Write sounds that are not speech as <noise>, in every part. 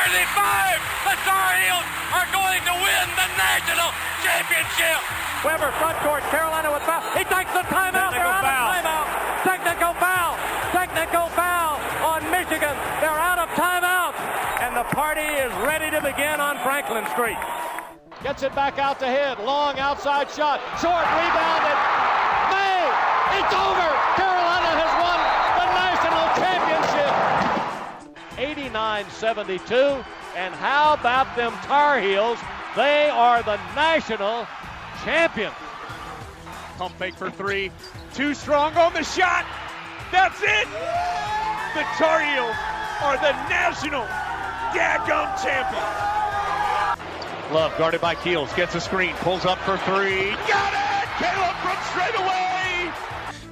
Worthy. Worthy five. The Tar Heels are going to win the national championship. Webber front court. Carolina with foul. He takes the timeout. They're out foul. of timeout. Technical foul. Technical foul on Michigan. They're out of timeout. And the party is ready to begin on Franklin Street. Gets it back out to hit. Long outside shot. Short rebounded. May. It's over. 69-72. And how about them Tar Heels? They are the national champions. Pump fake for three. Too strong on the shot. That's it. The Tar Heels are the national daggum champions. Love guarded by Keels. Gets a screen. Pulls up for three. Got it. Caleb runs straight away.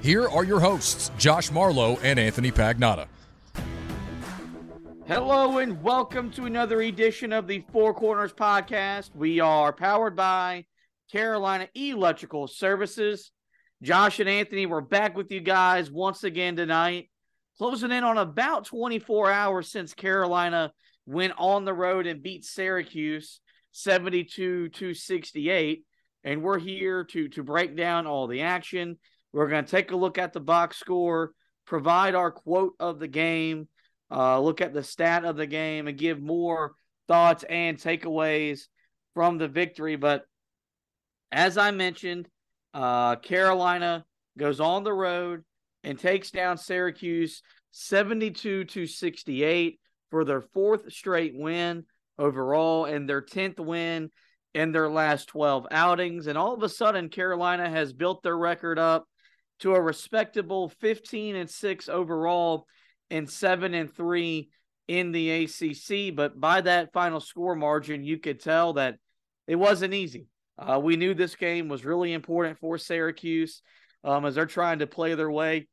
Here are your hosts, Josh Marlowe and Anthony Pagnotta. Hello and welcome to another edition of the Four Corners podcast. We are powered by Carolina Electrical Services. Josh and Anthony, we're back with you guys once again tonight, closing in on about 24 hours since Carolina went on the road and beat Syracuse 72 to 68. And we're here to, to break down all the action. We're going to take a look at the box score, provide our quote of the game, uh, look at the stat of the game, and give more thoughts and takeaways from the victory. But as I mentioned, uh, Carolina goes on the road and takes down Syracuse 72 to 68 for their fourth straight win overall and their 10th win in their last 12 outings. And all of a sudden, Carolina has built their record up to a respectable 15 and 6 overall and 7 and 3 in the ACC. But by that final score margin, you could tell that it wasn't easy. Uh, we knew this game was really important for Syracuse um, as they're trying to play their way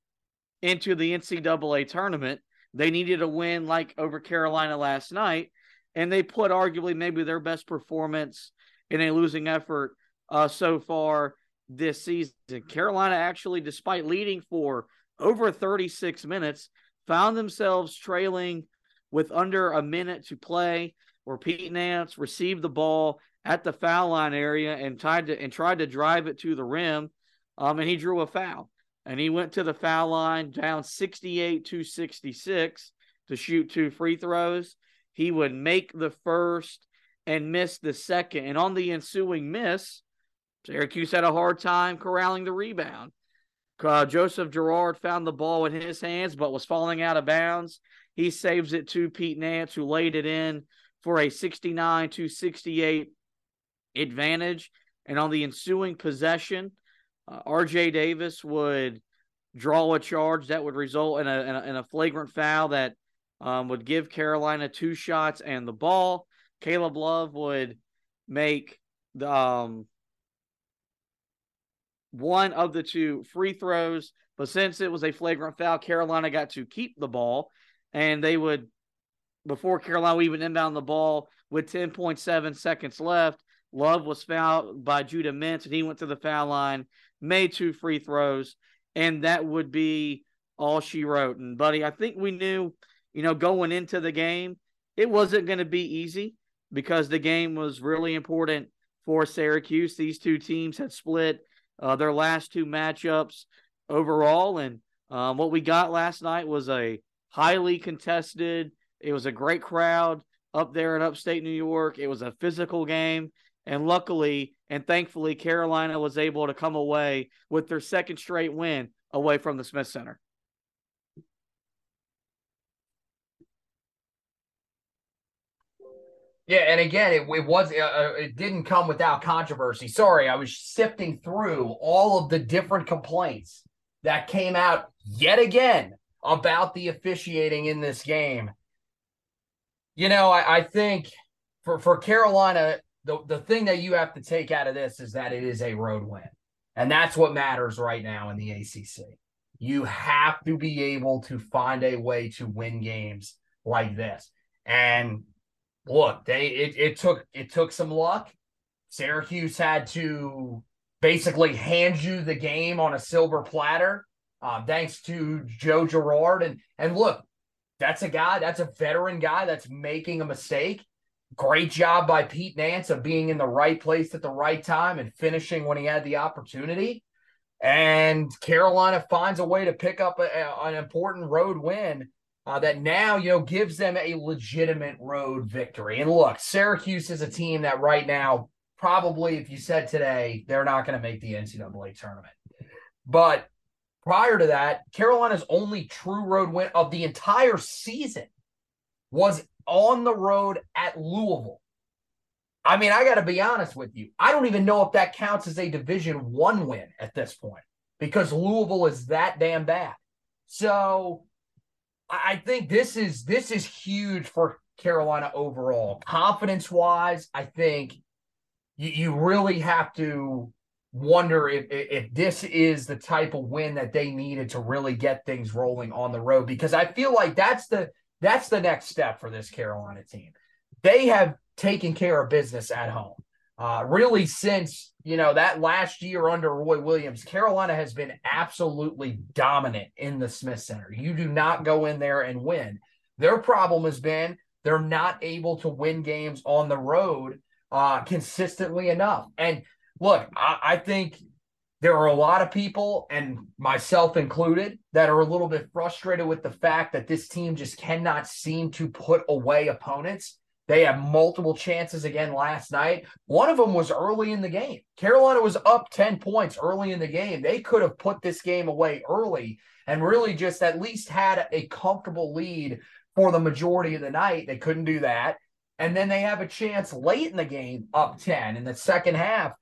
into the NCAA tournament. They needed a win like over Carolina last night, and they put arguably maybe their best performance in a losing effort uh, so far this season. Carolina actually, despite leading for over 36 minutes, found themselves trailing with under a minute to play, where Pete Nance received the ball at the foul line area and tried to and tried to drive it to the rim, um, and he drew a foul. And he went to the foul line down 68 to 66 to shoot two free throws. He would make the first and miss the second. And on the ensuing miss, Syracuse had a hard time corralling the rebound. Uh, Joseph Girard found the ball in his hands, but was falling out of bounds. He saves it to Pete Nance, who laid it in for a 69 to 68 advantage. And on the ensuing possession, uh, RJ Davis would draw a charge that would result in a, in a, in a flagrant foul that um, would give Carolina two shots and the ball. Caleb Love would make the um, one of the two free throws, but since it was a flagrant foul, Carolina got to keep the ball, and they would before Carolina even inbound the ball with 10.7 seconds left. Love was fouled by Judah Mintz, and he went to the foul line, made two free throws, and that would be all she wrote. And, buddy, I think we knew, you know, going into the game, it wasn't going to be easy because the game was really important for Syracuse. These two teams had split uh, their last two matchups overall, and um, what we got last night was a highly contested. It was a great crowd up there in upstate New York. It was a physical game. And luckily and thankfully, Carolina was able to come away with their second straight win away from the Smith Center. Yeah, and again, it, it was uh, it didn't come without controversy. Sorry, I was sifting through all of the different complaints that came out yet again about the officiating in this game. You know, I, I think for for Carolina, the the thing that you have to take out of this is that it is a road win, and that's what matters right now in the ACC. You have to be able to find a way to win games like this. And look, they it, it took it took some luck. Syracuse had to basically hand you the game on a silver platter, uh, thanks to Joe Girard. And and look, that's a guy, that's a veteran guy that's making a mistake. Great job by Pete Nance of being in the right place at the right time and finishing when he had the opportunity. And Carolina finds a way to pick up a, a, an important road win uh, that now you know gives them a legitimate road victory. And look, Syracuse is a team that right now probably, if you said today, they're not going to make the NCAA tournament. But prior to that, Carolina's only true road win of the entire season was on the road at Louisville. I mean, I got to be honest with you. I don't even know if that counts as a Division One win at this point because Louisville is that damn bad. So I think this is this is huge for Carolina overall. Confidence wise, I think you, you really have to wonder if if this is the type of win that they needed to really get things rolling on the road because I feel like that's the that's the next step for this Carolina team. They have taken care of business at home. Uh, really, since you know that last year under Roy Williams, Carolina has been absolutely dominant in the Smith Center. You do not go in there and win. Their problem has been they're not able to win games on the road uh, consistently enough. And look, I, I think there are a lot of people, and myself included, that are a little bit frustrated with the fact that this team just cannot seem to put away opponents. They had multiple chances again last night. One of them was early in the game. Carolina was up 10 points early in the game. They could have put this game away early and really just at least had a comfortable lead for the majority of the night. They couldn't do that. And then they have a chance late in the game, up 10 in the second half,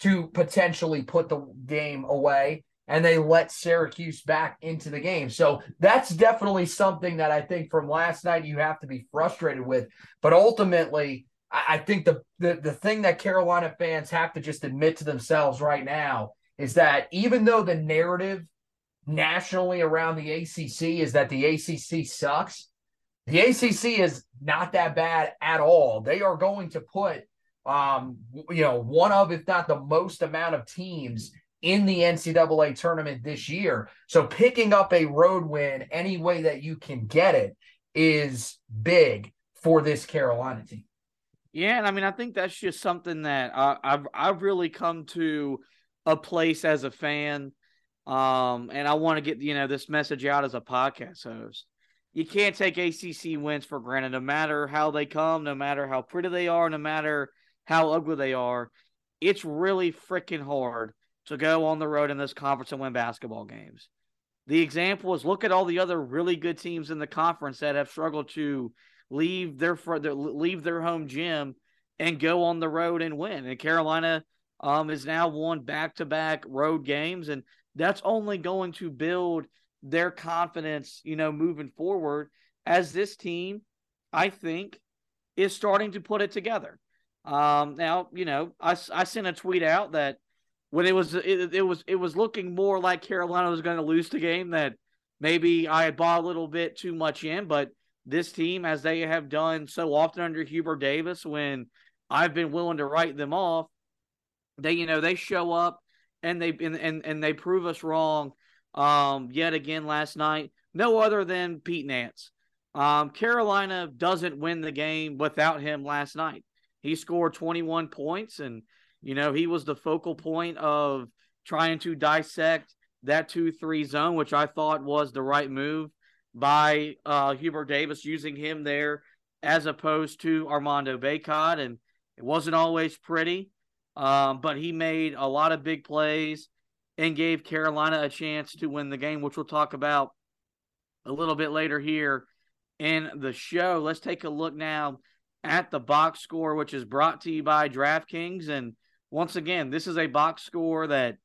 to potentially put the game away and they let Syracuse back into the game. So that's definitely something that I think from last night you have to be frustrated with. But ultimately, I think the, the the thing that Carolina fans have to just admit to themselves right now is that even though the narrative nationally around the ACC is that the ACC sucks, the ACC is not that bad at all. They are going to put um you know one of if not the most amount of teams in the NCAA tournament this year. So picking up a road win any way that you can get it is big for this Carolina team. Yeah, and I mean I think that's just something that I, I've I've really come to a place as a fan, um, and I want to get you know this message out as a podcast host. You can't take ACC wins for granted, no matter how they come, no matter how pretty they are, no matter how ugly they are. It's really freaking hard to go on the road in this conference and win basketball games. The example is look at all the other really good teams in the conference that have struggled to leave their leave their home gym and go on the road and win. And Carolina um, is now won back to back road games, and that's only going to build their confidence, you know, moving forward as this team, I think, is starting to put it together. Um, now, you know, I, I sent a tweet out that when it was it, it was it was looking more like Carolina was going to lose the game that maybe I had bought a little bit too much in, but this team, as they have done so often under Hubert Davis, when I've been willing to write them off, they you know they show up and they and and, and they prove us wrong um yet again last night. No other than Pete Nance. Um, Carolina doesn't win the game without him last night. He scored 21 points and you know, he was the focal point of trying to dissect that 2 3 zone, which I thought was the right move by uh, Hubert Davis, using him there as opposed to Armando Bacot. And it wasn't always pretty, um, but he made a lot of big plays and gave Carolina a chance to win the game, which we'll talk about a little bit later here in the show. Let's take a look now at the box score, which is brought to you by DraftKings. And once again, this is a box score that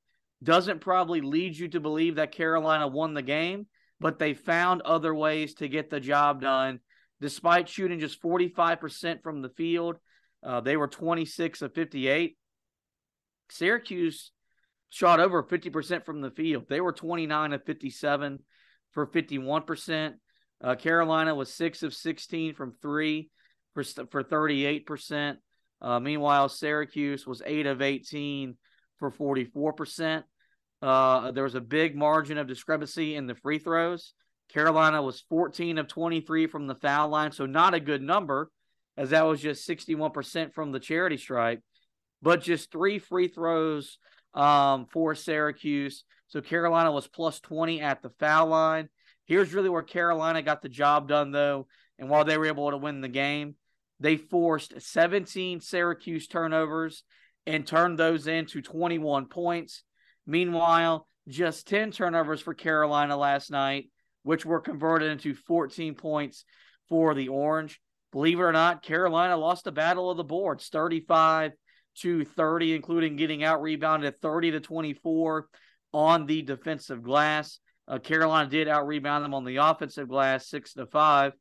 doesn't probably lead you to believe that Carolina won the game, but they found other ways to get the job done. Despite shooting just 45% from the field, Uh, they were 26 of 58. Syracuse shot over 50% from the field. They were 29 of 57 for 51%. Uh, Carolina was 6 of 16 from three for, for 38%. Uh, meanwhile, Syracuse was 8 of 18 for 44%. Uh, there was a big margin of discrepancy in the free throws. Carolina was 14 of 23 from the foul line, so not a good number, as that was just 61% from the charity stripe, but just three free throws um, for Syracuse. So Carolina was plus 20 at the foul line. Here's really where Carolina got the job done, though. And while they were able to win the game, they forced 17 Syracuse turnovers and turned those into 21 points. Meanwhile, just 10 turnovers for Carolina last night, which were converted into 14 points for the Orange. Believe it or not, Carolina lost the battle of the boards 35 to 30, including getting out rebounded 30 to 24 on the defensive glass. Uh, Carolina did out rebound them on the offensive glass, six to five,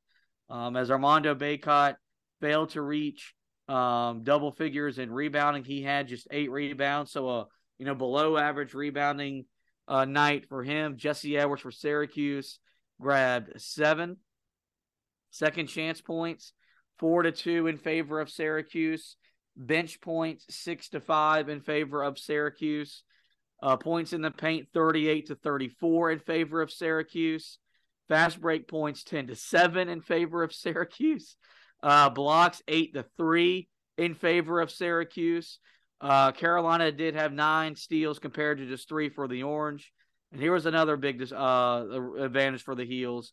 um, as Armando Bacot failed to reach um, double figures in rebounding. He had just eight rebounds, so a you know below average rebounding uh, night for him. Jesse Edwards for Syracuse grabbed seven second chance points, four to two in favor of Syracuse. Bench points six to five in favor of Syracuse. Uh, points in the paint 38 to 34 in favor of Syracuse. Fast break points 10 to 7 in favor of Syracuse. Uh, blocks 8 to 3 in favor of Syracuse. Uh, Carolina did have nine steals compared to just three for the Orange. And here was another big uh, advantage for the Heels.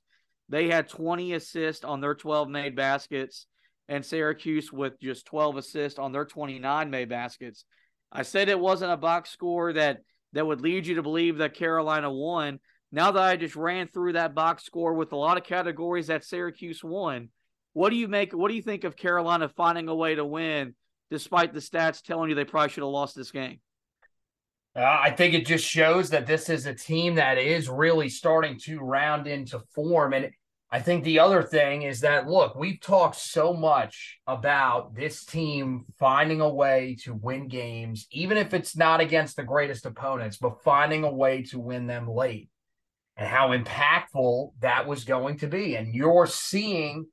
They had 20 assists on their 12 made baskets, and Syracuse with just 12 assists on their 29 made baskets. I said it wasn't a box score that that would lead you to believe that Carolina won. Now that I just ran through that box score with a lot of categories that Syracuse won, what do you make? What do you think of Carolina finding a way to win, despite the stats telling you they probably should have lost this game? Uh, I think it just shows that this is a team that is really starting to round into form. And I think the other thing is that, look, we've talked so much about this team finding a way to win games, even if it's not against the greatest opponents, but finding a way to win them late and how impactful that was going to be. And you're seeing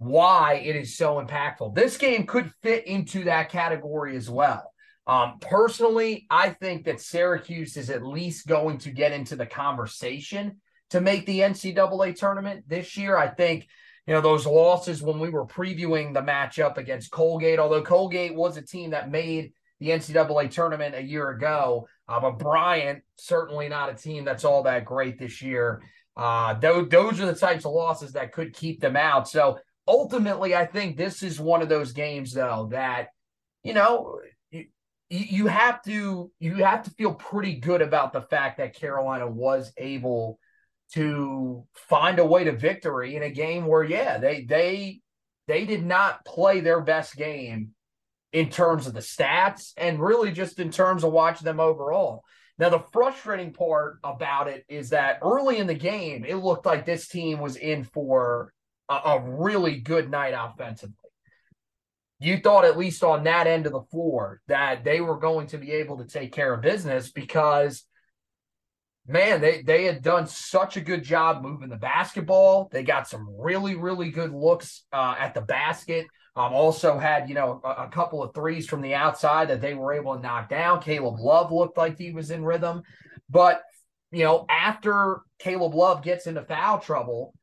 why it is so impactful. This game could fit into that category as well. Um, personally, I think that Syracuse is at least going to get into the conversation to make the NCAA tournament this year. I think, you know, those losses when we were previewing the matchup against Colgate, although Colgate was a team that made the NCAA tournament a year ago, uh, but Bryant, certainly not a team that's all that great this year. Uh, those, those are the types of losses that could keep them out. So ultimately, I think this is one of those games, though, that, you know, you you have to you have to feel pretty good about the fact that Carolina was able to find a way to victory in a game where yeah they they they did not play their best game in terms of the stats and really just in terms of watching them overall. Now the frustrating part about it is that early in the game it looked like this team was in for a, a really good night offensively. You thought at least on that end of the floor that they were going to be able to take care of business because man, they they had done such a good job moving the basketball. They got some really really good looks uh, at the basket. Um, also had you know a, a, couple of threes from the outside that they were able to knock down. Caleb Love looked like he was in rhythm, but you know after Caleb Love gets into foul trouble,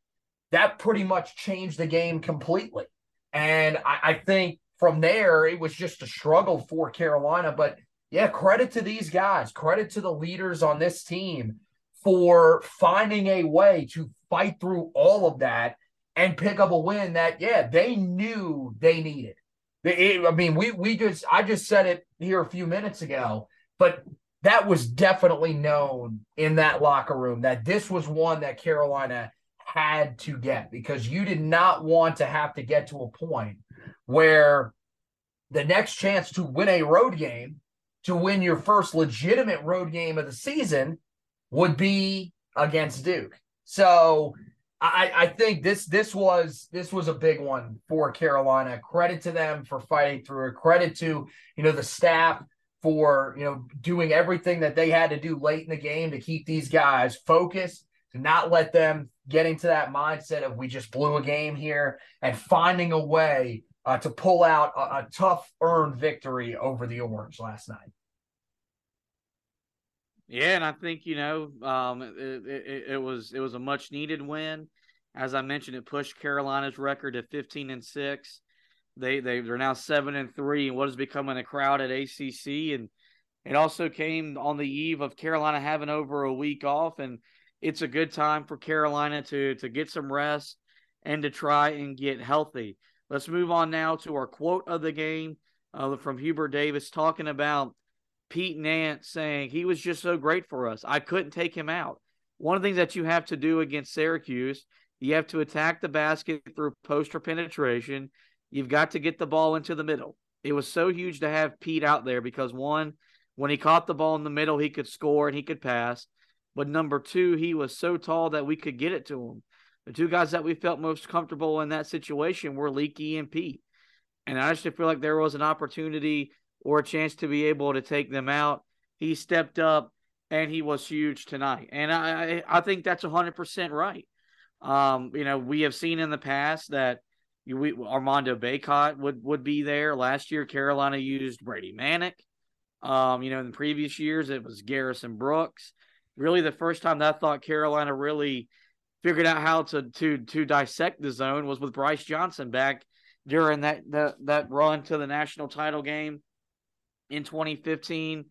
that pretty much changed the game completely. And I, I think from there it was just a struggle for Carolina, but yeah, credit to these guys, credit to the leaders on this team for finding a way to fight through all of that and pick up a win that, yeah, they knew they needed. It, I mean, we we just I just said it here a few minutes ago, but that was definitely known in that locker room that this was one that Carolina had to get because you did not want to have to get to a point where the next chance to win a road game to win your first legitimate road game of the season would be against Duke. So I, I think this this was this was a big one for Carolina. Credit to them for fighting through it. Credit to you know the staff for you know doing everything that they had to do late in the game to keep these guys focused, not let them get into that mindset of we just blew a game here, and finding a way uh, to pull out a, a tough earned victory over the Orange last night. Yeah, and I think you know um, it, it, it, was it was a much needed win. As I mentioned, it pushed Carolina's record to fifteen and six. They they they're now seven and three, and what is becoming a crowded ACC. And it also came on the eve of Carolina having over a week off, and it's a good time for Carolina to to get some rest and to try and get healthy. Let's move on now to our quote of the game uh, from Hubert Davis talking about Pete Nance saying he was just so great for us. I couldn't take him out. One of the things that you have to do against Syracuse, you have to attack the basket through poster penetration. You've got to get the ball into the middle. It was so huge to have Pete out there because one, when he caught the ball in the middle, he could score and he could pass. But number two, he was so tall that we could get it to him. The two guys that we felt most comfortable in that situation were Leaky and Pete. And I just feel like there was an opportunity or a chance to be able to take them out. He stepped up and he was huge tonight. And I, I think that's 100% right. Um, you know, we have seen in the past that we, Armando Bacot would, would be there. Last year, Carolina used Brady Manek. Um, you know, in the previous years, it was Garrison Brooks. Really, the first time that I thought Carolina really figured out how to to to dissect the zone was with Brice Johnson back during that that, that run to the national title game in 2015,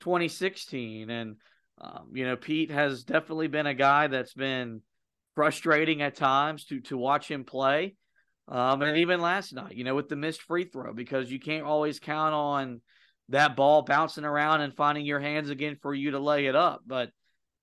2016. And, um, you know, Pete has definitely been a guy that's been frustrating at times to, to watch him play. Um, and even last night, you know, with the missed free throw, because you can't always count on that ball bouncing around and finding your hands again for you to lay it up. But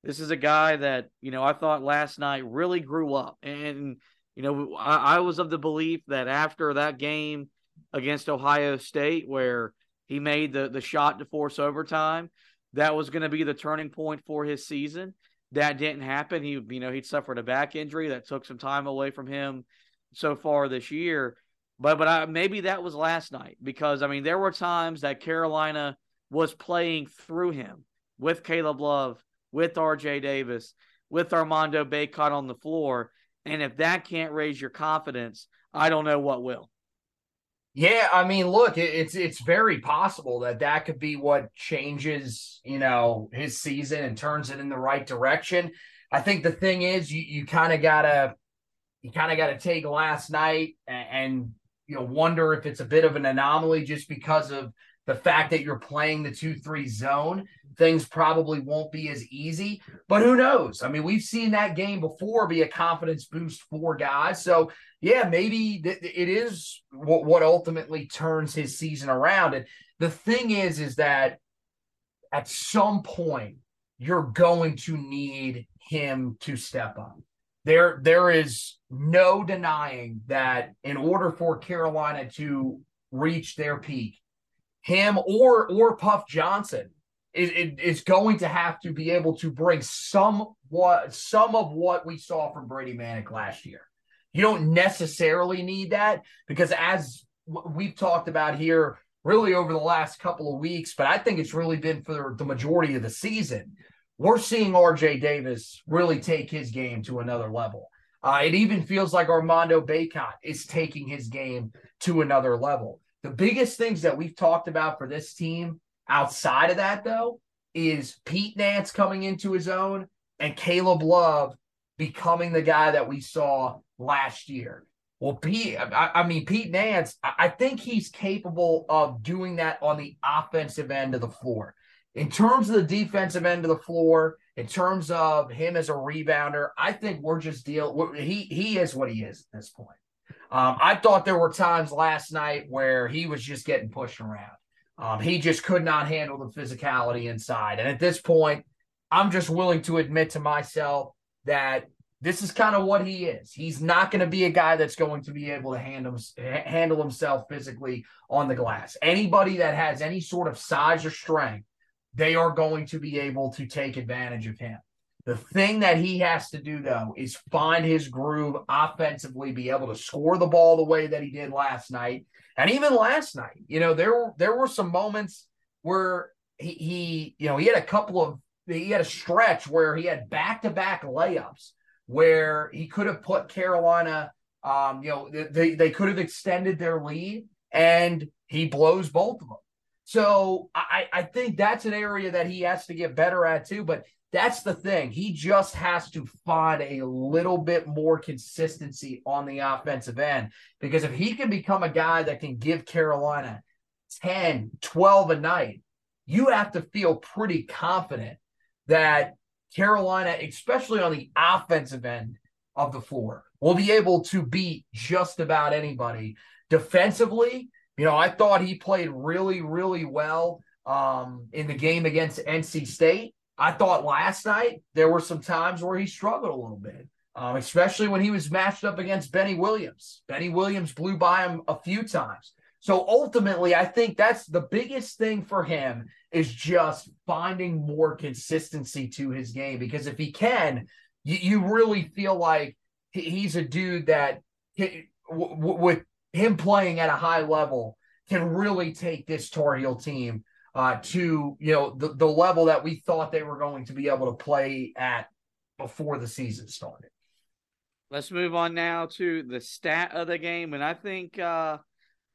this is a guy that, you know, I thought last night really grew up. And, you know, I, I was of the belief that after that game against Ohio State, where he made the the shot to force overtime. That was going to be the turning point for his season. That didn't happen. He, you know, he'd suffered a back injury that took some time away from him so far this year. But but I, maybe that was last night because I mean there were times that Carolina was playing through him with Caleb Love, with R.J. Davis, with Armando Bacot on the floor, and if that can't raise your confidence, I don't know what will. Yeah, I mean, look, it's it's very possible that that could be what changes, you know, his season and turns it in the right direction. I think the thing is, you you kind of gotta you kind of got to take last night and, and you know wonder if it's a bit of an anomaly just because of the fact that you're playing the 2-3 zone things probably won't be as easy but who knows? I mean we've seen that game before be a confidence boost for guys. So yeah maybe th- it is what, what ultimately turns his season around. And the thing is is that at some point you're going to need him to step up. There there is no denying that in order for carolina to reach their peak him or or Puff Johnson is, is going to have to be able to bring some what some of what we saw from Brady Manek last year. You don't necessarily need that because as we've talked about here really over the last couple of weeks, but I think it's really been for the majority of the season. We're seeing RJ Davis really take his game to another level. Uh, it even feels like Armando Bacot is taking his game to another level. The biggest things that we've talked about for this team outside of that, though, is Pete Nance coming into his own and Caleb Love becoming the guy that we saw last year. Well, Pete, I, I mean, Pete Nance, I think he's capable of doing that on the offensive end of the floor. In terms of the defensive end of the floor, in terms of him as a rebounder, I think we're just deal. He he is what he is at this point. Um, I thought there were times last night where he was just getting pushed around. Um, he just could not handle the physicality inside. And at this point, I'm just willing to admit to myself that this is kind of what he is. He's not going to be a guy that's going to be able to handle, handle himself physically on the glass. Anybody that has any sort of size or strength, they are going to be able to take advantage of him. The thing that he has to do, though, is find his groove offensively, be able to score the ball the way that he did last night. And even last night, you know, there there were some moments where he, he you know, he had a couple of he had a stretch where he had back-to-back layups where he could have put Carolina um, you know, they, they could have extended their lead and he blows both of them. So I, I think that's an area that he has to get better at too. But that's the thing. He just has to find a little bit more consistency on the offensive end. Because if he can become a guy that can give Carolina 10, 12 a night, you have to feel pretty confident that Carolina, especially on the offensive end of the floor, will be able to beat just about anybody. Defensively, you know, I thought he played really, really well um, in the game against NC State. I thought last night there were some times where he struggled a little bit, um, especially when he was matched up against Benny Williams. Benny Williams blew by him a few times. So ultimately, I think that's the biggest thing for him is just finding more consistency to his game. Because if he can, you, you really feel like he's a dude that with him playing at a high level can really take this Tar Heel team uh, to you know the, the level that we thought they were going to be able to play at before the season started. Let's move on now to the stat of the game, and I think uh,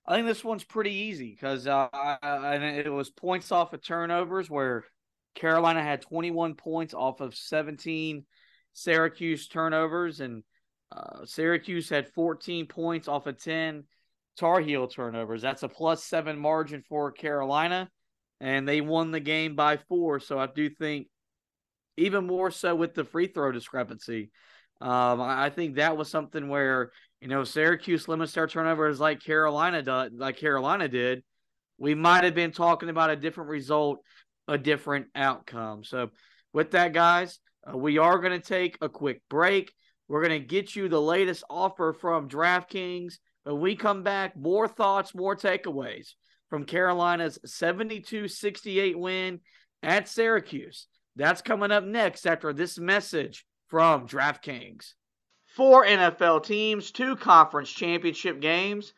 I think this one's pretty easy because uh, it was points off of turnovers where Carolina had 21 points off of 17 Syracuse turnovers, and uh, Syracuse had 14 points off of 10 Tar Heel turnovers. That's a plus seven margin for Carolina, and they won the game by four. So I do think, even more so with the free throw discrepancy, um, I, I think that was something where you know Syracuse limits their turnovers like Carolina did, like Carolina did. We might have been talking about a different result, a different outcome. So with that, guys, uh, we are going to take a quick break. We're going to get you the latest offer from DraftKings when we come back, more thoughts, more takeaways from Carolina's 72 68 win at Syracuse. That's coming up next after this message from DraftKings. Four NFL teams, two conference championship games,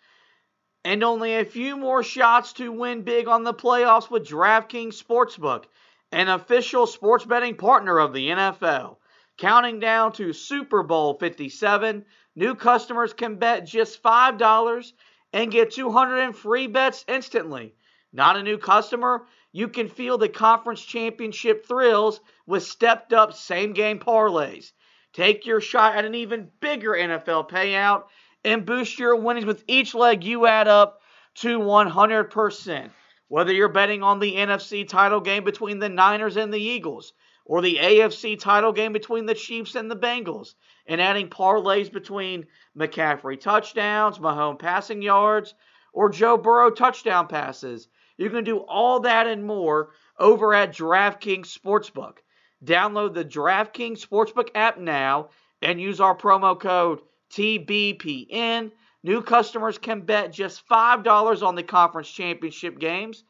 and only a few more shots to win big on the playoffs with DraftKings Sportsbook, an official sports betting partner of the NFL. Counting down to Super Bowl 57, New customers can bet just $5 and get 200 in free bets instantly. Not a new customer? You can feel the conference championship thrills with stepped up same game parlays. Take your shot at an even bigger NFL payout and boost your winnings with each leg you add up to 100%. Whether you're betting on the NFC title game between the Niners and the Eagles, or the AFC title game between the Chiefs and the Bengals, and adding parlays between McCaffrey touchdowns, Mahomes passing yards, or Joe Burrow touchdown passes. You can do all that and more over at DraftKings Sportsbook. Download the DraftKings Sportsbook app now and use our promo code TBPN. New customers can bet just $5 on the conference championship games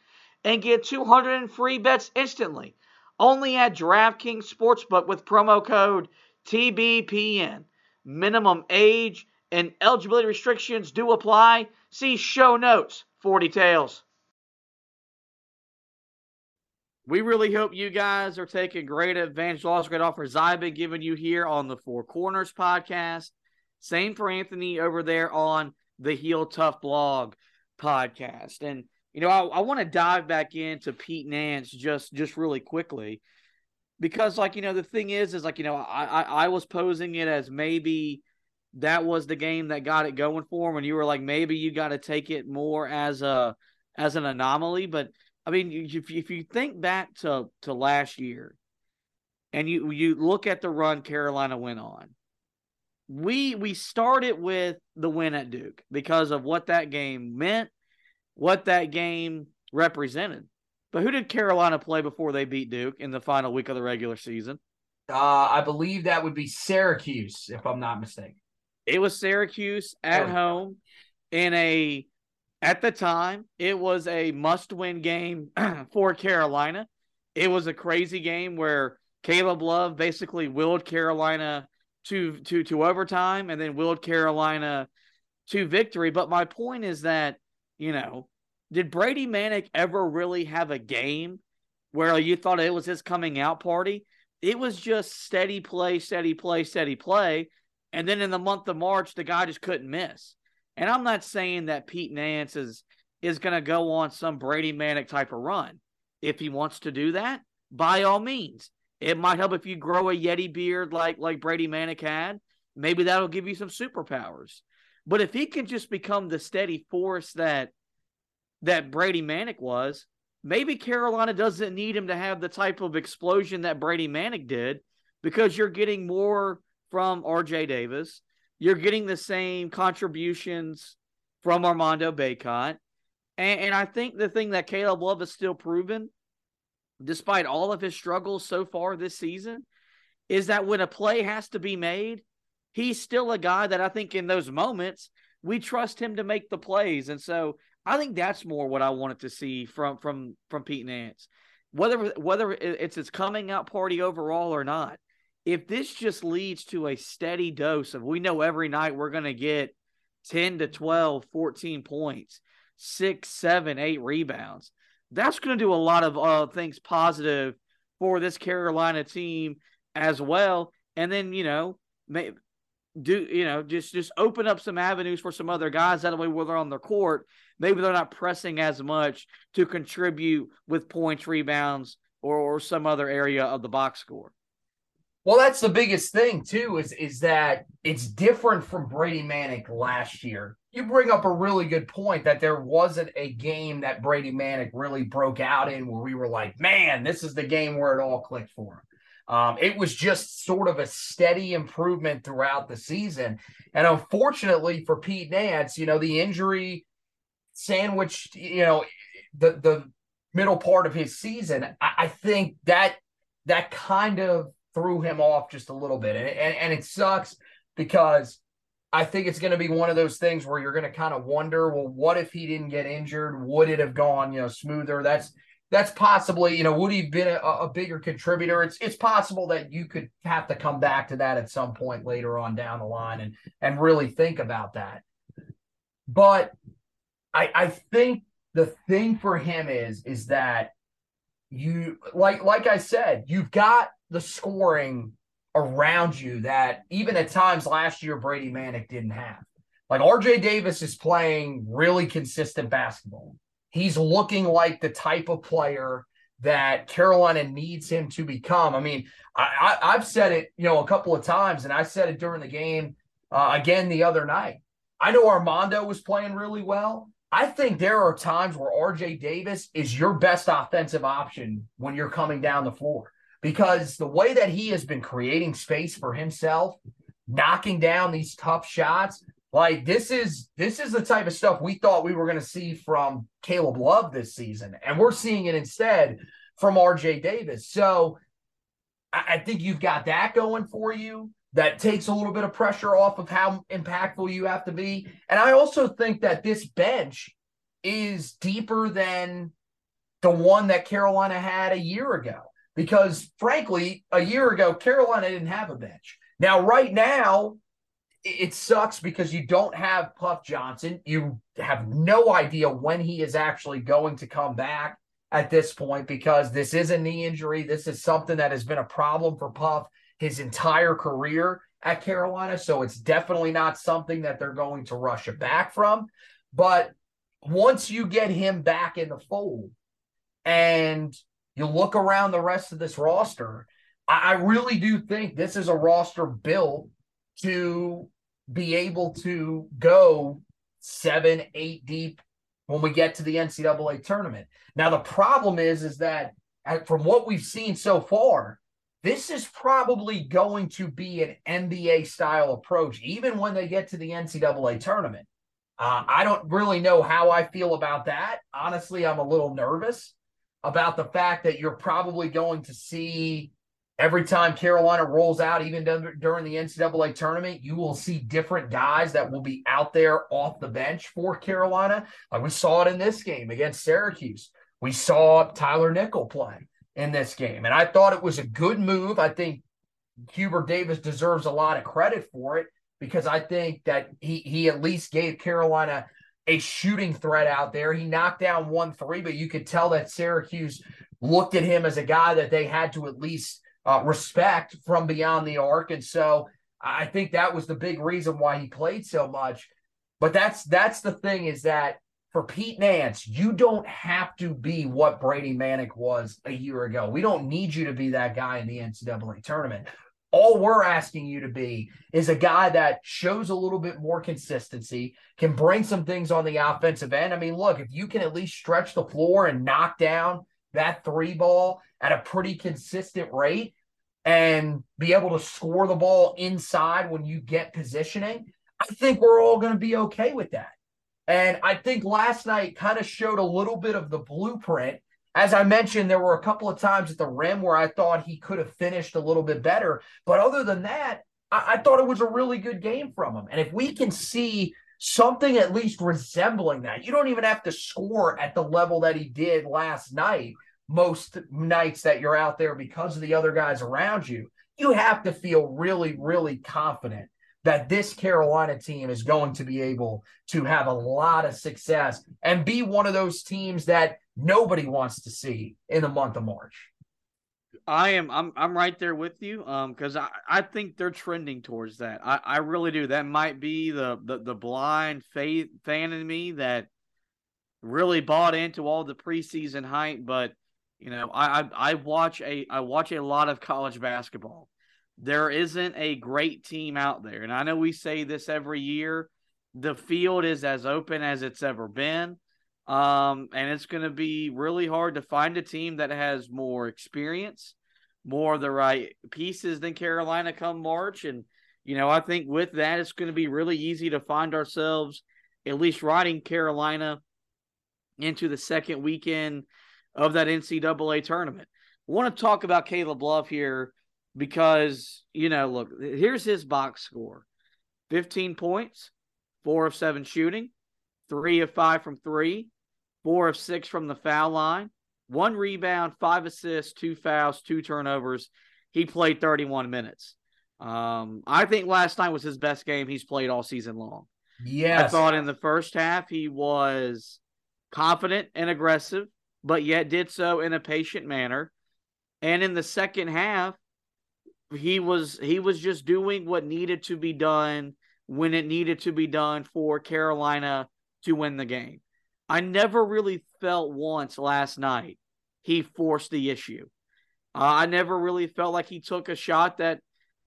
and get 200 in free bets instantly. Only at DraftKings Sportsbook with promo code TBPN. Minimum age and eligibility restrictions do apply. See show notes for details. We really hope you guys are taking great advantage of all the great offers I've been giving you here on the Four Corners podcast. Same for Anthony over there on the Heel Tough blog podcast. And you know, I, I want to dive back into Pete Nance just just really quickly because like you know the thing is is like you know I, I, I was posing it as maybe that was the game that got it going for him and you were like maybe you got to take it more as a as an anomaly. But i mean if, if you think back to to last year and you you look at the run carolina went on we we started with the win at duke because of what that game meant what that game represented but who did Carolina play before they beat Duke in the final week of the regular season? Uh, I believe that would be Syracuse, if I'm not mistaken. It was Syracuse at home in a at the time it was a must-win game <clears throat> for Carolina. It was a crazy game where Caleb Love basically willed Carolina to to to overtime and then willed Carolina to victory. But my point is that, you know, did Brady Manek ever really have a game where you thought it was his coming out party? It was just steady play, steady play, steady play. And then in the month of March, the guy just couldn't miss. And I'm not saying that Pete Nance is is going to go on some Brady Manek type of run. If he wants to do that, by all means. It might help if you grow a Yeti beard like like Brady Manek had. Maybe that'll give you some superpowers. But if he can just become the steady force that that Brady Manek was, maybe Carolina doesn't need him to have the type of explosion that Brady Manek did because you're getting more from RJ Davis. You're getting the same contributions from Armando Bacot. And, and I think the thing that Caleb Love has still proven, despite all of his struggles so far this season, is that when a play has to be made, he's still a guy that I think in those moments we trust him to make the plays. And so I think that's more what I wanted to see from from from Pete Nance. Whether whether it's his coming out party overall or not, if this just leads to a steady dose of we know every night we're going to get 10 to 12, 14 points, six, seven, eight rebounds, that's going to do a lot of uh, things positive for this Carolina team as well. And then, you know, may, do you know just just open up some avenues for some other guys. That way where they're on the court maybe they're not pressing as much to contribute with points rebounds or, or some other area of the box score. Well that's the biggest thing too is is that it's different from brady manek last year. You bring up a really good point that there wasn't a game that brady manek really broke out in where we were like man this is the game where it all clicked for him um, it was just sort of a steady improvement throughout the season. And unfortunately for Pete Nance, you know, the injury sandwiched, you know, the the middle part of his season, I, I think that that kind of threw him off just a little bit. And, and, and it sucks because I think it's going to be one of those things where you're going to kind of wonder, well, what if he didn't get injured? Would it have gone, you know, smoother? That's that's possibly, you know, would he have been a, a, bigger contributor? It's it's possible that you could have to come back to that at some point later on down the line and and really think about that. But I I think the thing for him is is that you like like I said, you've got the scoring around you that even at times last year Brady Manek didn't have. Like RJ Davis is playing really consistent basketball. He's looking like the type of player that Carolina needs him to become. I mean, I, I, have said it, you know, a couple of times, and I said it during the game uh, again the other night. I know Armando was playing really well. I think there are times where RJ Davis is your best offensive option when you're coming down the floor because the way that he has been creating space for himself, knocking down these tough shots, like this is this is the type of stuff we thought we were going to see from Caleb Love this season, and we're seeing it instead from RJ Davis. So I, I think you've got that going for you. That takes a little bit of pressure off of how impactful you have to be. And I also think that this bench is deeper than the one that Carolina had a year ago. Because frankly, a year ago, Carolina didn't have a bench. Now, right now, it sucks because you don't have Puff Johnson. You have no idea when he is actually going to come back at this point because this is a knee injury. This is something that has been a problem for Puff his entire career at Carolina. So it's definitely not something that they're going to rush it back from. But once you get him back in the fold and you look around the rest of this roster, I, really do think this is a roster built to be able to go seven, eight deep when we get to the NCAA tournament. Now the problem is, is that from what we've seen so far, this is probably going to be an NBA style approach, even when they get to the NCAA tournament. Uh, I don't really know how I feel about that. Honestly, I'm a little nervous about the fact that you're probably going to see Every time Carolina rolls out, even during the NCAA tournament, you will see different guys that will be out there off the bench for Carolina. Like we saw it in this game against Syracuse. We saw Tyler Nickel play. in this game. And I thought it was a good move. I think Hubert Davis deserves a lot of credit for it because I think that he he at least gave Carolina a shooting threat out there. He knocked down one three, but you could tell that Syracuse looked at him as a guy that they had to at least uh, respect from beyond the arc. And so I think that was the big reason why he played so much. But that's that's the thing is that for Pete Nance, you don't have to be what Brady Manek was a year ago. We don't need you to be that guy in the NCAA tournament. All we're asking you to be is a guy that shows a little bit more consistency, can bring some things on the offensive end. I mean, look, if you can at least stretch the floor and knock down that three ball at a pretty consistent rate and be able to score the ball inside when you get positioning, I think we're all going to be okay with that. And I think last night kind of showed a little bit of the blueprint. As I mentioned, there were a couple of times at the rim where I thought he could have finished a little bit better. But other than that, I, I thought it was a really good game from him. And if we can see something at least resembling that, you don't even have to score at the level that he did last night most nights that you're out there because of the other guys around you, you have to feel really, really confident that this Carolina team is going to be able to have a lot of success and be one of those teams that nobody wants to see in the month of March. I am I'm I'm right there with you um because I, I think they're trending towards that. I, I really do. That might be the, the the blind faith fan in me that really bought into all the preseason hype, but you know, I, I I watch a I watch a lot of college basketball. There isn't a great team out there, and I know we say this every year. The field is as open as it's ever been, um, and it's going to be really hard to find a team that has more experience, more of the right pieces than Carolina come March. And you know, I think with that, it's going to be really easy to find ourselves at least riding Carolina into the second weekend of that NCAA tournament. I want to talk about Caleb Love here because, you know, look, here's his box score 15 points, four of seven shooting, three of five from three, four of six from the foul line, one rebound, five assists, two fouls, two turnovers. He played 31 minutes. Um, I think last night was his best game he's played all season long. Yes. I thought in the first half he was confident and aggressive but yet did so in a patient manner. And in the second half, he was he was just doing what needed to be done when it needed to be done for Carolina to win the game. I never really felt once last night he forced the issue. Uh, I never really felt like he took a shot that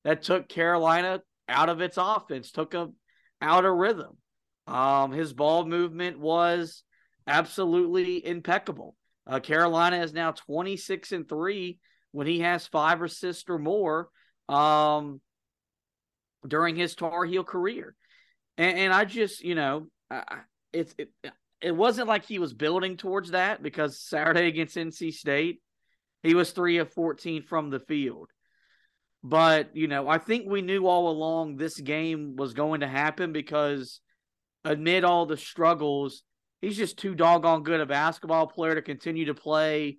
that took Carolina out of its offense, took him out of rhythm. Um, his ball movement was absolutely impeccable. Uh, Carolina is now 26 and 3 when he has five assists or more um, during his Tar Heel career. And, and I just, you know, I, it's it, it wasn't like he was building towards that because Saturday against NC State, he was 3 of 14 from the field. But, you know, I think we knew all along this game was going to happen because amid all the struggles he's just too doggone good a basketball player to continue to play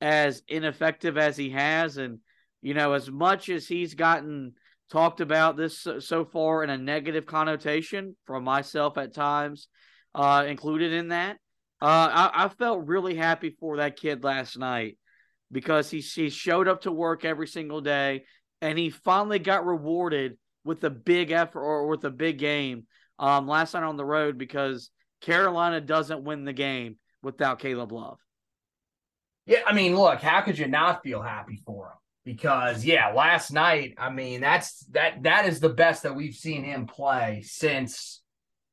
as ineffective as he has. And, you know, as much as he's gotten talked about this so far in a negative connotation from myself at times, uh, included in that, uh, I, I felt really happy for that kid last night because he, he showed up to work every single day and he finally got rewarded with a big effort or with a big game um, last night on the road because – Carolina doesn't win the game without Caleb Love. Yeah, I mean, look, how could you not feel happy for him? Because yeah, last night, I mean, that's that that is the best that we've seen him play since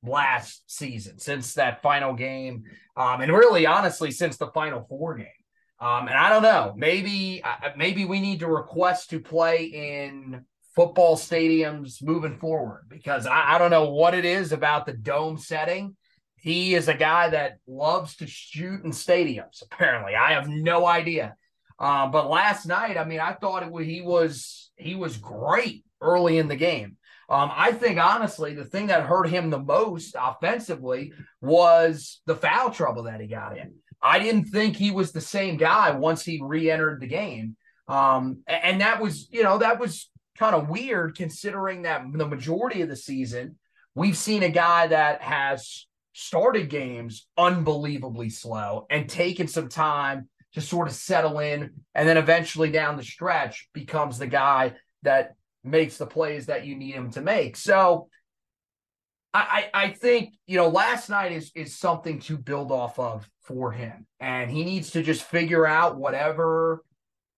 last season, since that final game, um, and really, honestly, since the final four game. Um, and I don't know, maybe uh, maybe we need to request to play in football stadiums moving forward because I, I don't know what it is about the dome setting he is a guy that loves to shoot in stadiums. Apparently, I have no idea. Uh, but last night, I mean, I thought it was, he was he was great early in the game. Um, I think honestly, the thing that hurt him the most offensively was the foul trouble that he got in. I didn't think he was the same guy once he re-entered the game. Um, and that was, you know, that was kind of weird considering that the majority of the season we've seen a guy that has started games unbelievably slow and taken some time to sort of settle in and then eventually down the stretch becomes the guy that makes the plays that you need him to make. So I, I think you know last night is is something to build off of for him, and he needs to just figure out whatever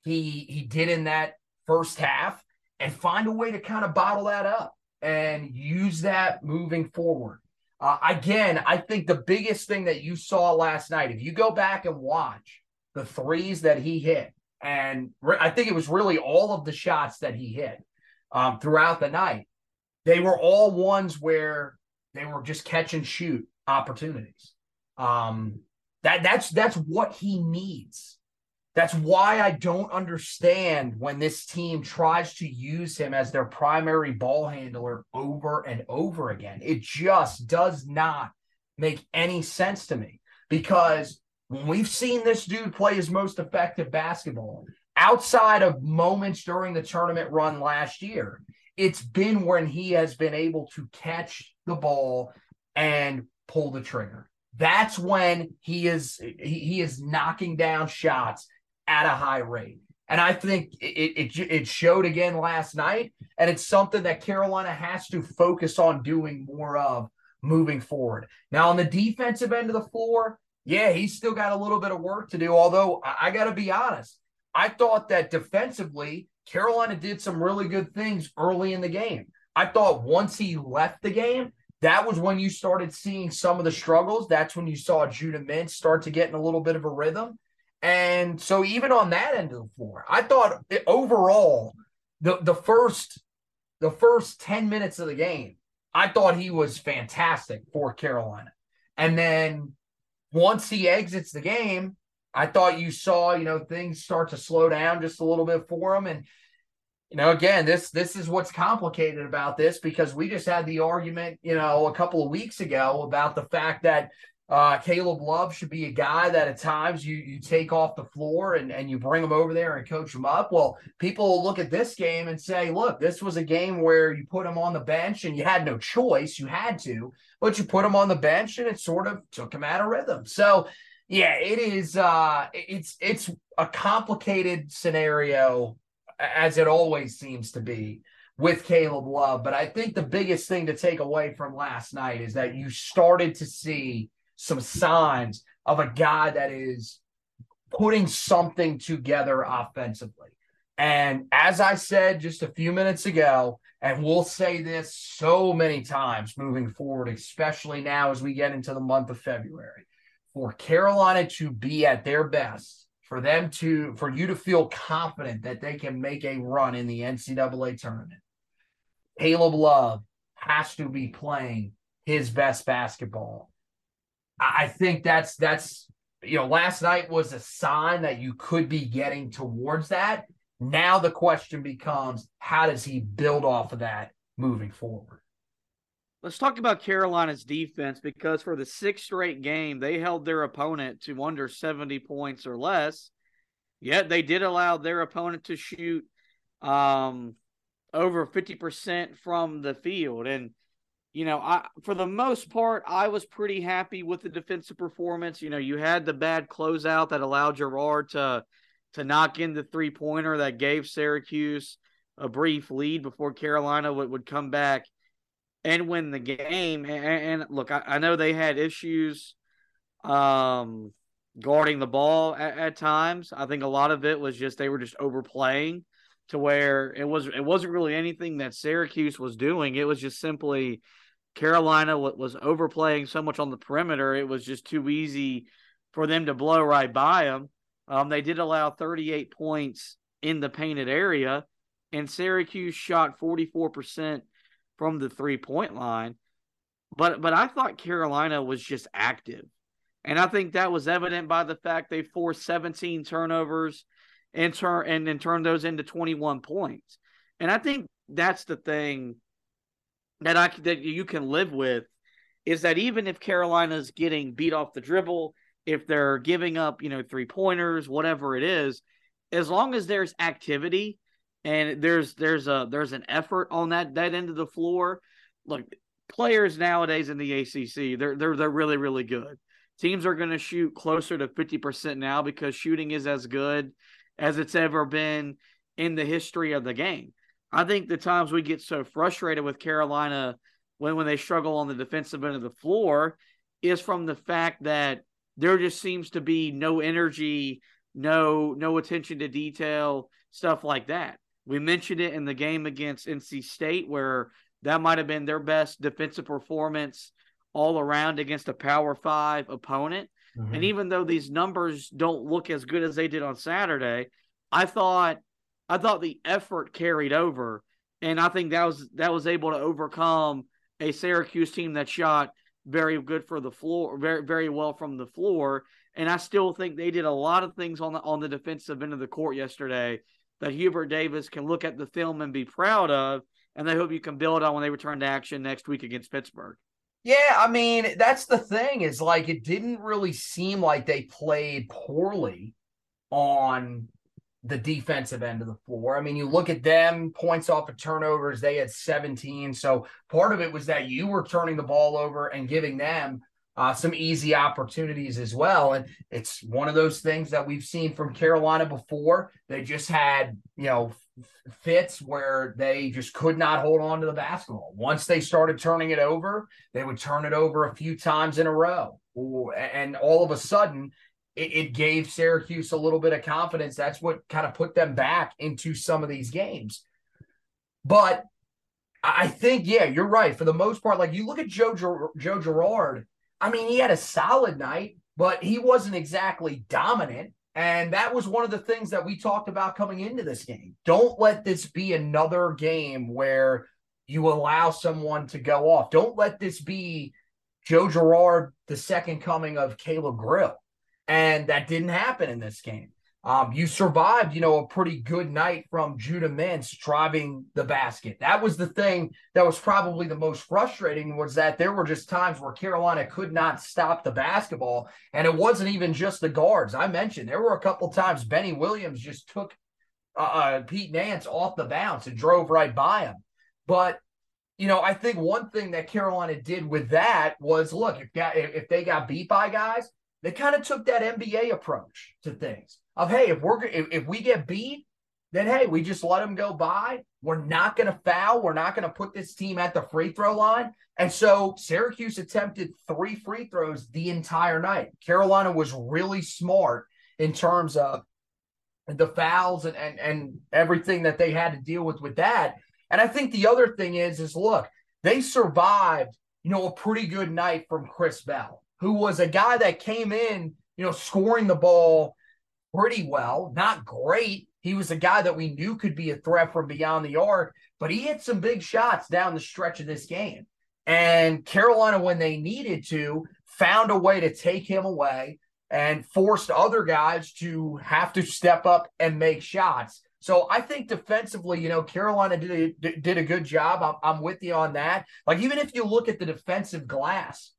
he he did in that first half and find a way to kind of bottle that up and use that moving forward. Uh, again, I think the biggest thing that you saw last night, if you go back and watch the threes that he hit, and re- I think it was really all of the shots that he hit um, throughout the night, they were all ones where they were just catch and shoot opportunities. Um, that that's that's what he needs. That's why I don't understand when this team tries to use him as their primary ball handler over and over again. It just does not make any sense to me because when we've seen this dude play his most effective basketball outside of moments during the tournament run last year, it's been when he has been able to catch the ball and pull the trigger. That's when he is he, he is knocking down shots at a high rate. And I think it, it, it showed again last night. And it's something that Carolina has to focus on doing more of moving forward. Now, on the defensive end of the floor, yeah, he's still got a little bit of work to do. Although I, I got to be honest, I thought that defensively, Carolina did some really good things early in the game. I thought once he left the game, that was when you started seeing some of the struggles. That's when you saw Judah Mintz start to get in a little bit of a rhythm. And so even on that end of the floor, I thought overall the the first the first 10 minutes of the game, I thought he was fantastic for Carolina. And then once he exits the game, I thought you saw, you know, things start to slow down just a little bit for him. And, you know, again, this this is what's complicated about this because we just had the argument, you know, a couple of weeks ago about the fact that uh, Caleb Love should be a guy that at times you you take off the floor and, and you bring him over there and coach him up. Well, people look at this game and say, look, this was a game where you put him on the bench and you had no choice. You had to, but you put him on the bench and it sort of took him out of rhythm. So yeah, it is. Uh, it's it's a complicated scenario, as it always seems to be with Caleb Love. But I think the biggest thing to take away from last night is that you started to see some signs of a guy that is putting something together offensively. And as I said just a few minutes ago, and we'll say this so many times moving forward, especially now as we get into the month of February for Carolina to be at their best, for them to, for you to feel confident that they can make a run in the NCAA tournament, Caleb Love has to be playing his best basketball. I think that's, that's, you know, last night was a sign that you could be getting towards that. Now the question becomes how does he build off of that moving forward? Let's talk about Carolina's defense because for the sixth straight game, they held their opponent to under 70 points or less. Yet they did allow their opponent to shoot um, over 50% from the field. And, you know, I for the most part, I was pretty happy with the defensive performance. You know, you had the bad closeout that allowed Gerard to to knock in the three pointer that gave Syracuse a brief lead before Carolina would, would come back and win the game. And, and look, I, I, know they had issues um, guarding the ball at, at, times. I think a lot of it was just they were just overplaying to where it was it wasn't really anything that Syracuse was doing. It was just simply Carolina was overplaying so much on the perimeter. It was just too easy for them to blow right by them. Um, they did allow 38 points in the painted area, and Syracuse shot 44% from the three point line. But but I thought Carolina was just active. And I think that was evident by the fact they forced 17 turnovers and turn and then turned those into 21 points. And I think that's the thing that I that you can live with is that even if Carolina's getting beat off the dribble, if they're giving up, you know, three pointers, whatever it is, as long as there's activity and there's there's a there's an effort on that that end of the floor. Look, players nowadays in the ACC, they're they're they're really really good. Teams are going to shoot closer to 50% now because shooting is as good as it's ever been in the history of the game. I think the times we get so frustrated with Carolina when when they struggle on the defensive end of the floor is from the fact that there just seems to be no energy, no no attention to detail, stuff like that. We mentioned it in the game against NC State where that might have been their best defensive performance all around against a Power 5 opponent. Mm-hmm. And even though these numbers don't look as good as they did on Saturday, I thought I thought the effort carried over and I think that was that was able to overcome a Syracuse team that shot very good for the floor, very very well from the floor. And I still think they did a lot of things on the on the defensive end of the court yesterday that Hubert Davis can look at the film and be proud of, and they hope you can build on when they return to action next week against Pittsburgh. Yeah, I mean, that's the thing is like it didn't really seem like they played poorly on the defensive end of the floor. I mean, you look at them, points off of turnovers, they had 17. So part of it was that you were turning the ball over and giving them uh, some easy opportunities as well. And it's one of those things that we've seen from Carolina before. They just had, you know, fits where they just could not hold on to the basketball. Once they started turning it over, they would turn it over a few times in a row. And all of a sudden, it, it gave Syracuse a little bit of confidence. That's what kind of put them back into some of these games. But I think, yeah, you're right. For the most part, like you look at Joe Joe Girard. I mean, he had a solid night, but he wasn't exactly dominant. And that was one of the things that we talked about coming into this game. Don't let this be another game where you allow someone to go off. Don't let this be Joe Girard, the second coming of Caleb Grill. And that didn't happen in this game. Um, you survived, you know, a pretty good night from Judah Mintz driving the basket. That was the thing that was probably the most frustrating was that there were just times where Carolina could not stop the basketball. And it wasn't even just the guards. I mentioned there were a couple times Benny Williams just took uh, uh, Pete Nance off the bounce and drove right by him. But you know, I think one thing that Carolina did with that was look, if, if they got beat by guys, they kind of took that NBA approach to things of hey, if we're if, if we get beat, then hey, we just let them go by. We're not going to foul. We're not going to put this team at the free throw line. And so Syracuse attempted three free throws the entire night. Carolina was really smart in terms of the fouls and, and, and everything that they had to deal with with that. And I think the other thing is, is look, they survived, you know, a pretty good night from Chris Bell, who was a guy that came in, you know, scoring the ball pretty well, not great. He was a guy that we knew could be a threat from beyond the arc, but he hit some big shots down the stretch of this game. And Carolina, when they needed to, found a way to take him away and forced other guys to have to step up and make shots. So I think defensively, you know, Carolina did a, did a good job. I'm, I'm with you on that. Like even if you look at the defensive glass,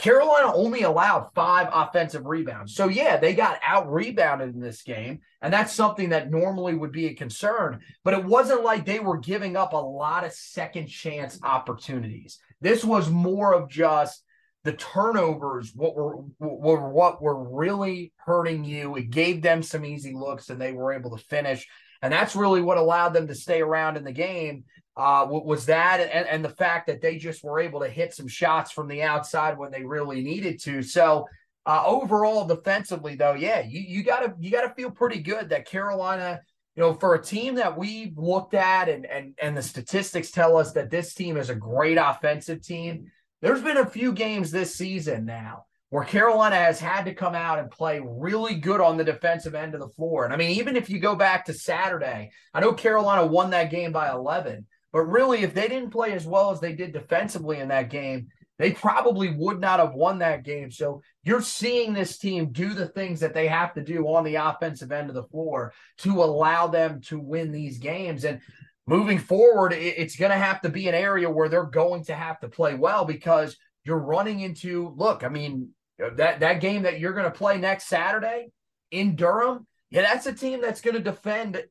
Carolina only allowed five offensive rebounds. So, yeah, they got out rebounded in this game. And that's something that normally would be a concern. But it wasn't like they were giving up a lot of second chance opportunities. This was more of just the turnovers what were, were what were really hurting you. It gave them some easy looks and they were able to finish. And that's really what allowed them to stay around in the game uh, was that and, and the fact that they just were able to hit some shots from the outside when they really needed to. So uh, overall, defensively, though, yeah, you you gotta you gotta feel pretty good that Carolina, you know, for a team that we've looked at and and and the statistics tell us that this team is a great offensive team. There's been a few games this season now where Carolina has had to come out and play really good on the defensive end of the floor. And I mean, even if you go back to Saturday, I know Carolina won that game by 11, but really, if they didn't play as well as they did defensively in that game, they probably would not have won that game. So you're seeing this team do the things that they have to do on the offensive end of the floor to allow them to win these games. And moving forward, it's going to have to be an area where they're going to have to play well because you're running into look, I mean, that that game that you're going to play next Saturday in Durham, yeah, that's a team that's going to defend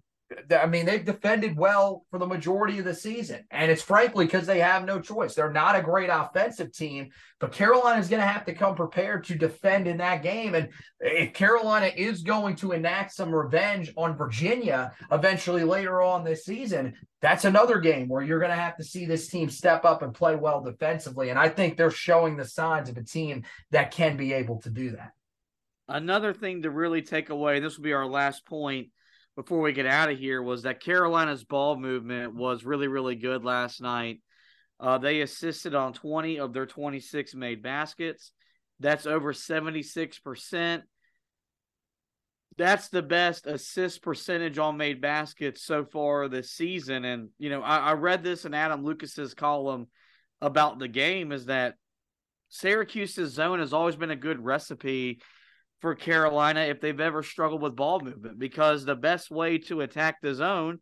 I mean, they've defended well for the majority of the season. And it's frankly because they have no choice. They're not a great offensive team, but Carolina is going to have to come prepared to defend in that game. And if Carolina is going to enact some revenge on Virginia eventually later on this season, that's another game where you're going to have to see this team step up and play well defensively. And I think they're showing the signs of a team that can be able to do that. Another thing to really take away, this will be our last point before we get out of here was that Carolina's ball movement was really, really good last night. Uh, they assisted on 20 of their 26 made baskets. That's over 76%. That's the best assist percentage on made baskets so far this season. And, you know, I, I read this in Adam Lucas's column about the game is that Syracuse's zone has always been a good recipe for Carolina if they've ever struggled with ball movement because the best way to attack the zone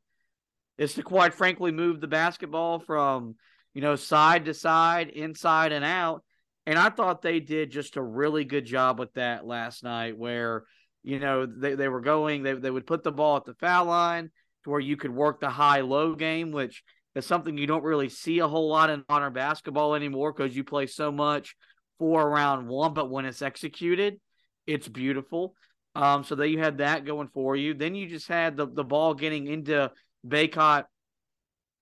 is to quite frankly move the basketball from you know side to side inside and out. And I thought they did just a really good job with that last night where you know they, they were going they, they would put the ball at the foul line to where you could work the high low game which is something you don't really see a whole lot in modern basketball anymore because you play so much four around one but when it's executed it's beautiful. Um, so that you had that going for you. Then you just had the, the ball getting into Bacot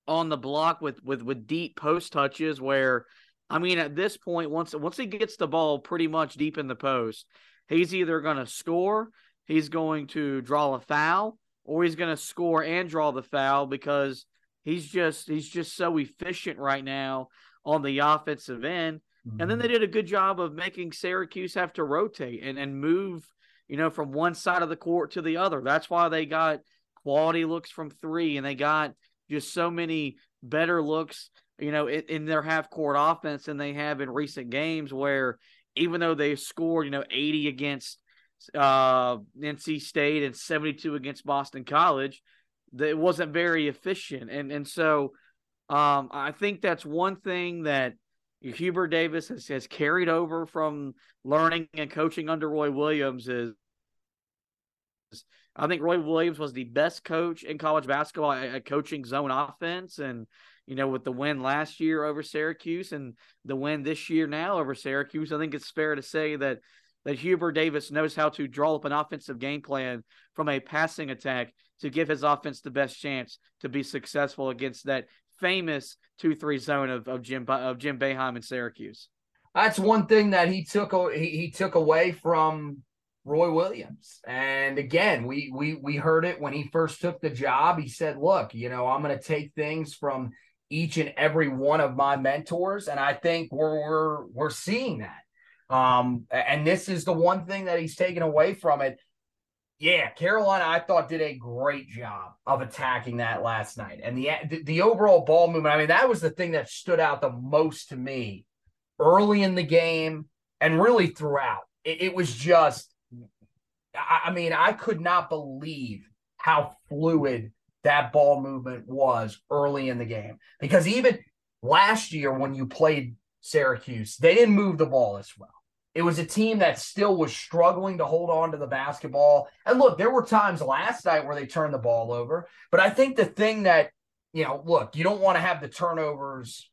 on the block with with with deep post touches where I mean at this point once once he gets the ball pretty much deep in the post, he's either going to score, he's going to draw a foul, or he's going to score and draw the foul because he's just he's just so efficient right now on the offensive end. Mm-hmm. And then they mm-hmm. did a good job of making Syracuse have to rotate and, and move, you know, from one side of the court to the other. That's why they got quality looks from three and they got just so many better looks, you know, in, in their half court offense than they have in recent games where even though they scored, you know, 80 against uh, NC State and 72 against Boston College, it wasn't very efficient. And and so um, I think that's one thing that Hubert Davis has, has carried over from learning and coaching under Roy Williams is I think Roy Williams was the best coach in college basketball at, at coaching zone offense and you know with the win last year over Syracuse and the win this year now over Syracuse I think it's fair to say that that Hubert Davis knows how to draw up an offensive game plan from a passing attack to give his offense the best chance to be successful against that famous two three zone of, of Jim of Jim Boeheim in Syracuse. That's one thing that he took he, he took away from Roy Williams. And again, we we we heard it when he first took the job. He said, "Look, you know, I'm going to take things from each and every one of my mentors, and I think we're we're we're seeing that. Um, and this is the one thing that he's taken away from it yeah, Carolina, I thought did a great job of attacking that last night, and the, the the overall ball movement. I mean, that was the thing that stood out the most to me early in the game and really throughout. It, it was just, I, I mean, I could not believe how fluid that ball movement was early in the game because even last year when you played Syracuse, they didn't move the ball as well. It was a team that still was struggling to hold on to the basketball. And look, there were times last night where they turned the ball over. But I think the thing that, you know, look, you don't want to have the turnovers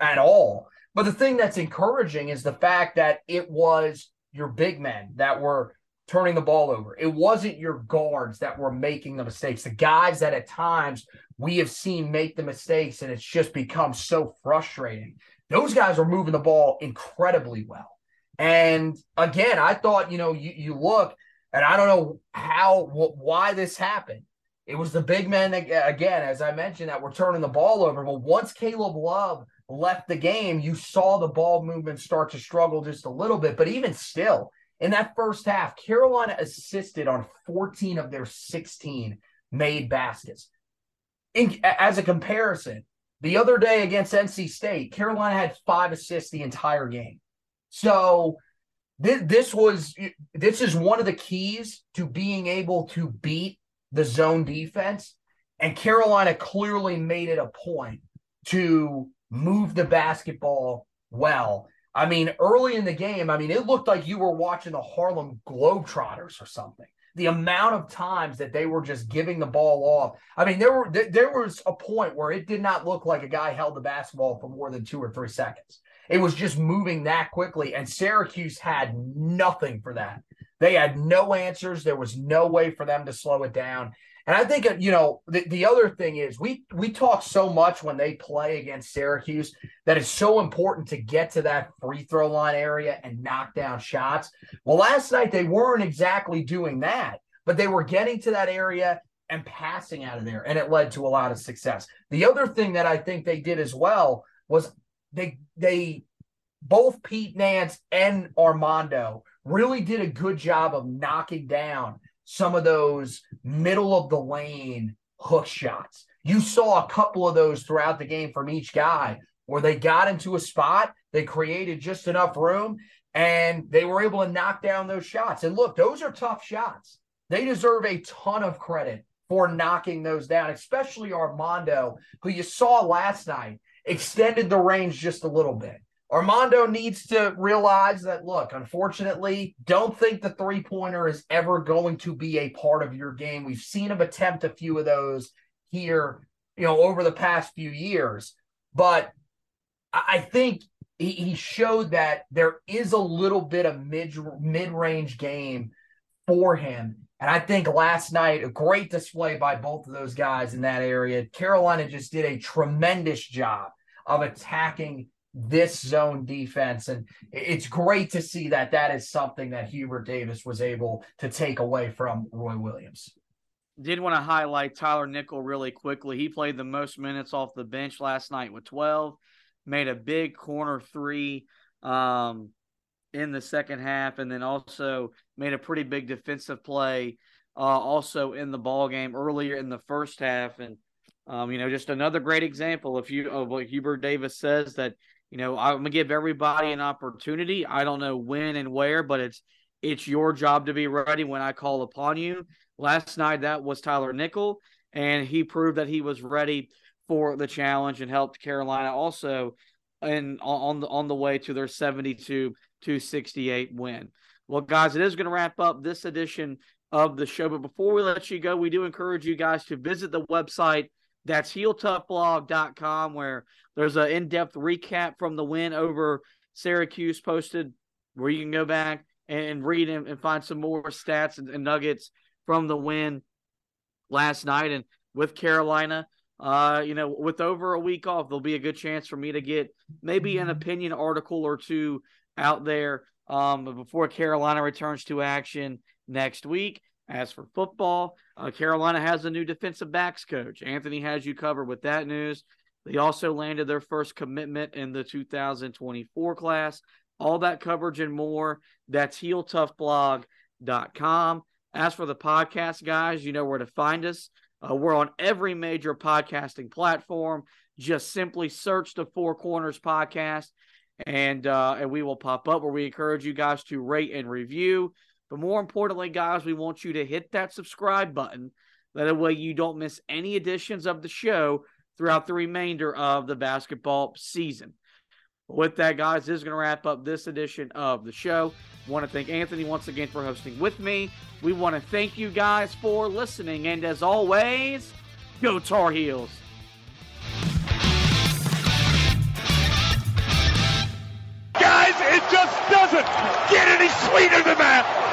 at all. But the thing that's encouraging is the fact that it was your big men that were turning the ball over. It wasn't your guards that were making the mistakes. The guys that at times we have seen make the mistakes and it's just become so frustrating. Those guys are moving the ball incredibly well. And again, I thought, you know, you, you look, and I don't know how, wh- why this happened. It was the big men, again, as I mentioned, that were turning the ball over. But once Caleb Love left the game, you saw the ball movement start to struggle just a little bit. But even still, in that first half, Carolina assisted on 14 of their 16 made baskets. In, as a comparison, the other day against NC State, Carolina had five assists the entire game. So this, this was this is one of the keys to being able to beat the zone defense. And Carolina clearly made it a point to move the basketball well. I mean, early in the game, I mean, it looked like you were watching the Harlem Globetrotters or something. The amount of times that they were just giving the ball off. I mean, there were there was a point where it did not look like a guy held the basketball for more than two or three seconds. It was just moving that quickly, and Syracuse had nothing for that. They had no answers. There was no way for them to slow it down. And I think uh, you know the, the other thing is we we talk so much when they play against Syracuse that it's so important to get to that free throw line area and knock down shots. Well, last night they weren't exactly doing that, but they were getting to that area and passing out of there, and it led to a lot of success. The other thing that I think they did as well was they they both Pete Nance and Armando really did a good job of knocking down some of those middle of the lane hook shots. You saw a couple of those throughout the game from each guy where they got into a spot, they created just enough room, and they were able to knock down those shots. And look, those are tough shots. They deserve a ton of credit for knocking those down, especially Armando, who you saw last night extended the range just a little bit. Armando needs to realize that, look, unfortunately, don't think the three pointer is ever going to be a part of your game. We've seen him attempt a few of those here, you know, over the past few years. But I think he showed that there is a little bit of mid mid range game for him. And I think last night, a great display by both of those guys in that area. Carolina just did a tremendous job of attacking this zone defense. And it's great to see that that is something that Hubert Davis was able to take away from Roy Williams. Did want to highlight Tyler Nickel really quickly. He played the most minutes off the bench last night with 12, made a big corner three um, in the second half, and then also made a pretty big defensive play uh, also in the ball game earlier in the first half. And um, you know, just another great example. If you of what Hubert Davis says that you know, I'm gonna give everybody an opportunity. I don't know when and where, but it's it's your job to be ready when I call upon you. Last night that was Tyler Nickel, and he proved that he was ready for the challenge and helped Carolina also and on the on the way to their 72 to 68 win. Well, guys, it is going to wrap up this edition of the show. But before we let you go, we do encourage you guys to visit the website that's heeltoughblog.com where there's an in-depth recap from the win over Syracuse posted where you can go back and read and, and find some more stats and, and, nuggets from the win last night and with Carolina. Uh, you know, with over a week off, there'll be a good chance for me to get maybe an opinion article or two out there um, before Carolina returns to action next week. As for football, uh, Carolina has a new defensive backs coach. Anthony has you covered with that news. They also landed their first commitment in the 2024 class. All that coverage and more. That's heeltoughblog.com. As for the podcast, guys, you know where to find us. Uh, we're on every major podcasting platform. Just simply search the Four Corners podcast, and uh, and we will pop up. Where we encourage you guys to rate and review. But more importantly, guys, we want you to hit that subscribe button. That way you don't miss any editions of the show throughout the remainder of the basketball season. With that, guys, this is going to wrap up this edition of the show. Want to thank Anthony once again for hosting with me. We want to thank you guys for listening. And as always, go Tar Heels. Guys, it just doesn't get any sweeter than that.